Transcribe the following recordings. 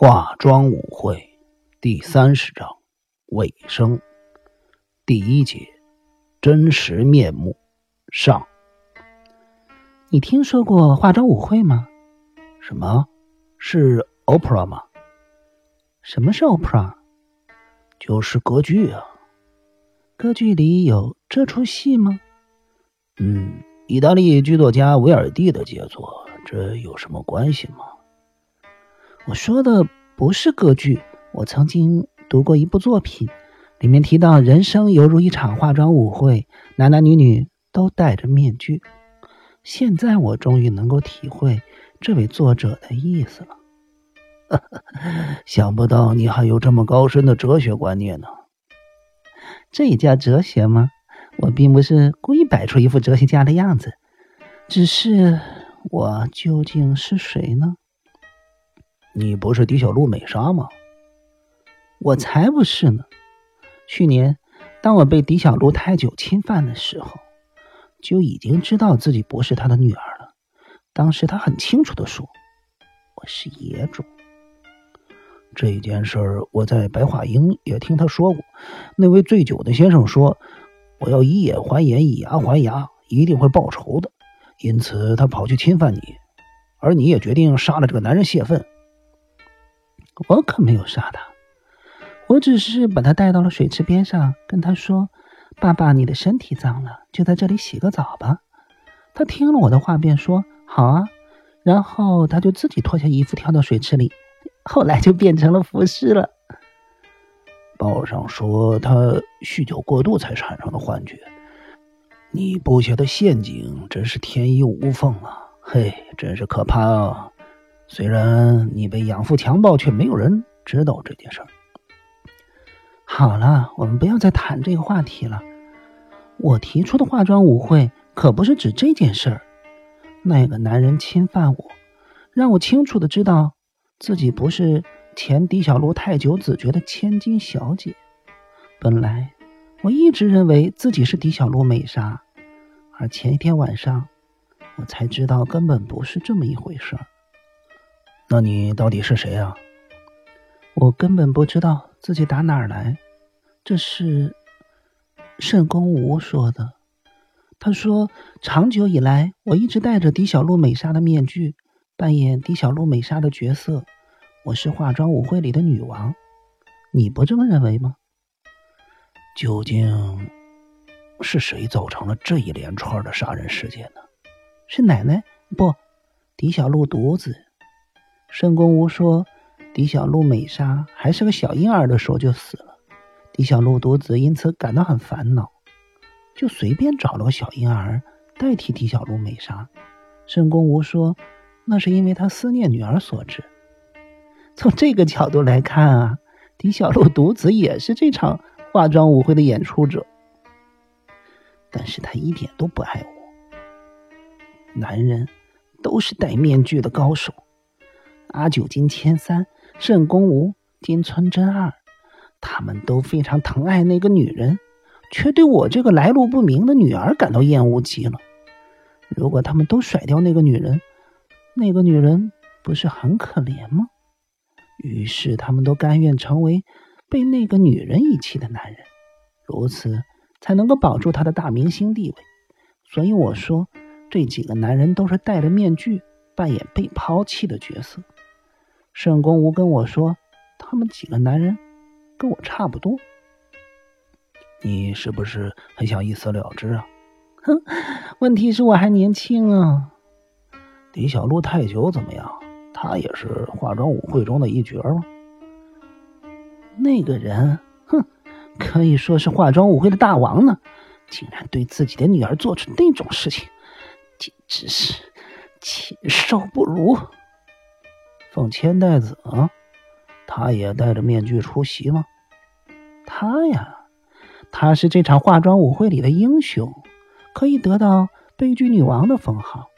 化妆舞会第三十章尾声第一节真实面目上。你听说过化妆舞会吗？什么？是 opera 吗？什么是 opera？就是歌剧啊。歌剧里有这出戏吗？嗯，意大利剧作家维尔蒂的杰作，这有什么关系吗？我说的不是歌剧，我曾经读过一部作品，里面提到人生犹如一场化妆舞会，男男女女都戴着面具。现在我终于能够体会这位作者的意思了。想不到你还有这么高深的哲学观念呢。这也叫哲学吗？我并不是故意摆出一副哲学家的样子，只是我究竟是谁呢？你不是狄小璐美莎吗？我才不是呢！去年，当我被狄小璐太久侵犯的时候，就已经知道自己不是她的女儿了。当时她很清楚的说：“我是野种。”这件事儿，我在白桦营也听他说过。那位醉酒的先生说：“我要以眼还眼，以牙还牙，一定会报仇的。”因此，他跑去侵犯你，而你也决定杀了这个男人泄愤。我可没有杀他，我只是把他带到了水池边上，跟他说：“爸爸，你的身体脏了，就在这里洗个澡吧。”他听了我的话，便说：“好啊。”然后他就自己脱下衣服跳到水池里，后来就变成了浮尸了。报上说他酗酒过度才产生的幻觉，你布下的陷阱真是天衣无缝啊！嘿，真是可怕啊！虽然你被养父强暴，却没有人知道这件事儿。好了，我们不要再谈这个话题了。我提出的化妆舞会可不是指这件事儿。那个男人侵犯我，让我清楚的知道自己不是前狄小璐太久子爵的千金小姐。本来我一直认为自己是狄小璐美莎，而前一天晚上我才知道根本不是这么一回事儿。那你到底是谁啊？我根本不知道自己打哪儿来。这是慎公吴说的。他说，长久以来，我一直戴着狄小璐美莎的面具，扮演狄小璐美莎的角色。我是化妆舞会里的女王。你不这么认为吗？究竟是谁造成了这一连串的杀人事件呢？是奶奶？不，狄小璐独子。申公吴说：“狄小璐美莎还是个小婴儿的时候就死了，狄小璐独子因此感到很烦恼，就随便找了个小婴儿代替狄小璐美莎。”申公吴说：“那是因为他思念女儿所致。”从这个角度来看啊，狄小璐独子也是这场化妆舞会的演出者，但是他一点都不爱我。男人都是戴面具的高手。阿九、金千三、慎公吴、金村真二，他们都非常疼爱那个女人，却对我这个来路不明的女儿感到厌恶极了。如果他们都甩掉那个女人，那个女人不是很可怜吗？于是他们都甘愿成为被那个女人遗弃的男人，如此才能够保住他的大明星地位。所以我说，这几个男人都是戴着面具扮演被抛弃的角色。沈公吴跟我说，他们几个男人跟我差不多。你是不是很想一死了之啊？哼，问题是我还年轻啊。李小璐太久怎么样？他也是化妆舞会中的一角吗？那个人，哼，可以说是化妆舞会的大王呢，竟然对自己的女儿做出那种事情，简直是禽兽不如。凤千代子，他也戴着面具出席吗？他呀，他是这场化妆舞会里的英雄，可以得到悲剧女王的封号。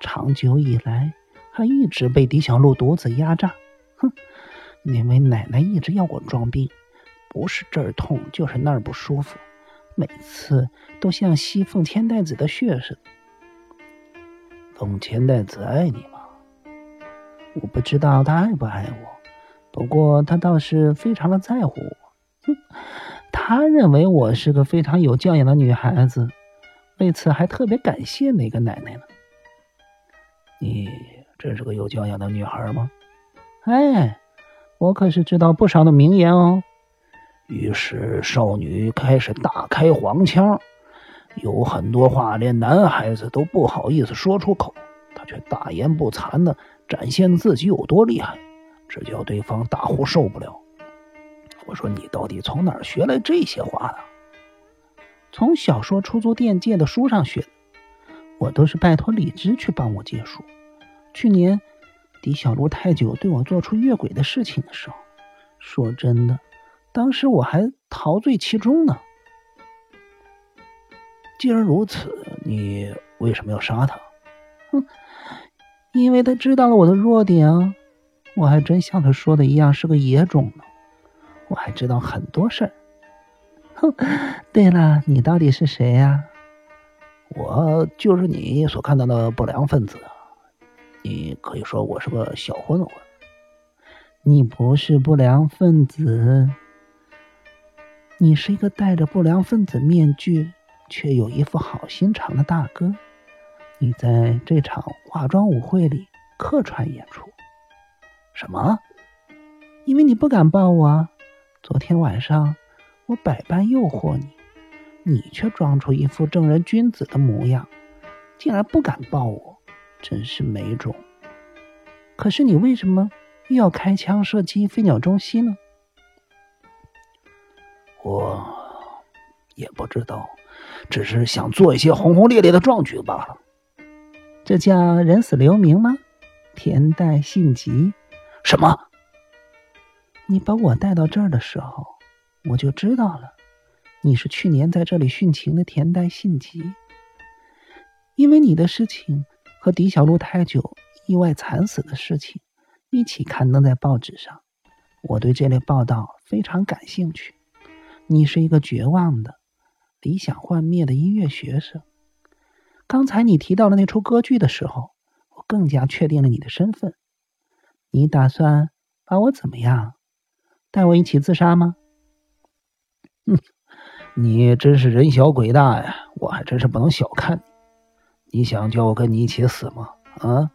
长久以来，他一直被狄小璐独自压榨。哼，因为奶奶一直要我装病，不是这儿痛就是那儿不舒服，每次都像吸凤千代子的血似的。凤千代子爱你吗？我不知道他爱不爱我，不过他倒是非常的在乎我。哼，他认为我是个非常有教养的女孩子，为此还特别感谢那个奶奶呢。你真是个有教养的女孩吗？哎，我可是知道不少的名言哦。于是少女开始大开黄腔，有很多话连男孩子都不好意思说出口，却大言不惭的展现自己有多厉害，这叫对方大呼受不了。我说你到底从哪儿学来这些话的？从小说出租店借的书上学的，我都是拜托李芝去帮我借书。去年。狄小璐太久对我做出越轨的事情的时候，说真的，当时我还陶醉其中呢。既然如此，你为什么要杀他？因为他知道了我的弱点啊！我还真像他说的一样是个野种呢。我还知道很多事儿。哼，对了，你到底是谁呀？我就是你所看到的不良分子。你可以说我是个小混混，你不是不良分子，你是一个戴着不良分子面具却有一副好心肠的大哥。你在这场化妆舞会里客串演出，什么？因为你不敢抱我，昨天晚上我百般诱惑你，你却装出一副正人君子的模样，竟然不敢抱我。真是没种！可是你为什么又要开枪射击飞鸟中西呢？我也不知道，只是想做一些轰轰烈烈的壮举罢了。这叫人死留名吗？田代信吉？什么？你把我带到这儿的时候，我就知道了，你是去年在这里殉情的田代信吉，因为你的事情。和狄小璐太久意外惨死的事情一起刊登在报纸上，我对这类报道非常感兴趣。你是一个绝望的、理想幻灭的音乐学生。刚才你提到了那出歌剧的时候，我更加确定了你的身份。你打算把我怎么样？带我一起自杀吗？哼，你真是人小鬼大呀！我还真是不能小看你。你想叫我跟你一起死吗？啊！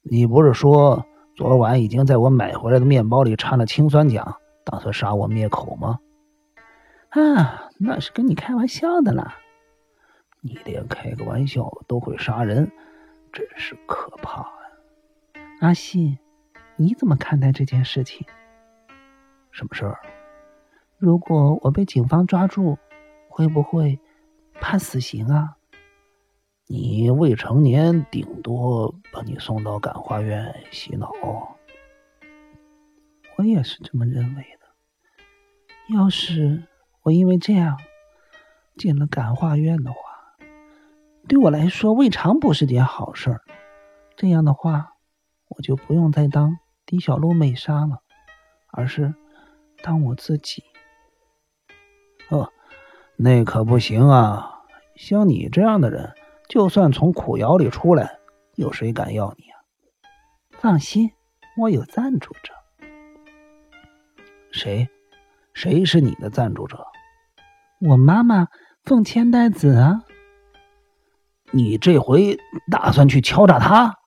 你不是说昨晚已经在我买回来的面包里掺了氰酸钾，打算杀我灭口吗？啊，那是跟你开玩笑的啦！你连开个玩笑都会杀人，真是可怕呀！阿信，你怎么看待这件事情？什么事儿？如果我被警方抓住，会不会判死刑啊？你未成年，顶多把你送到感化院洗脑。我也是这么认为的。要是我因为这样进了感化院的话，对我来说未尝不是件好事儿。这样的话，我就不用再当狄小璐美莎了，而是当我自己。哦，那可不行啊！像你这样的人。就算从苦窑里出来，有谁敢要你啊？放心，我有赞助者。谁？谁是你的赞助者？我妈妈凤千代子啊。你这回打算去敲诈他？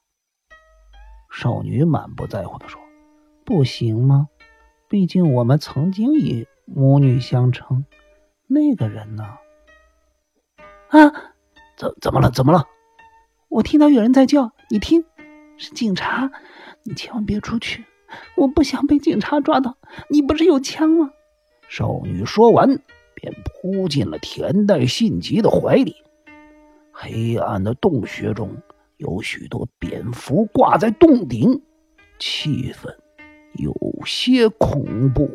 少女满不在乎的说：“不行吗？毕竟我们曾经以母女相称。那个人呢？啊！”怎怎么了？怎么了？我听到有人在叫，你听，是警察，你千万别出去，我不想被警察抓到。你不是有枪吗？少女说完，便扑进了田代信吉的怀里。黑暗的洞穴中有许多蝙蝠挂在洞顶，气氛有些恐怖。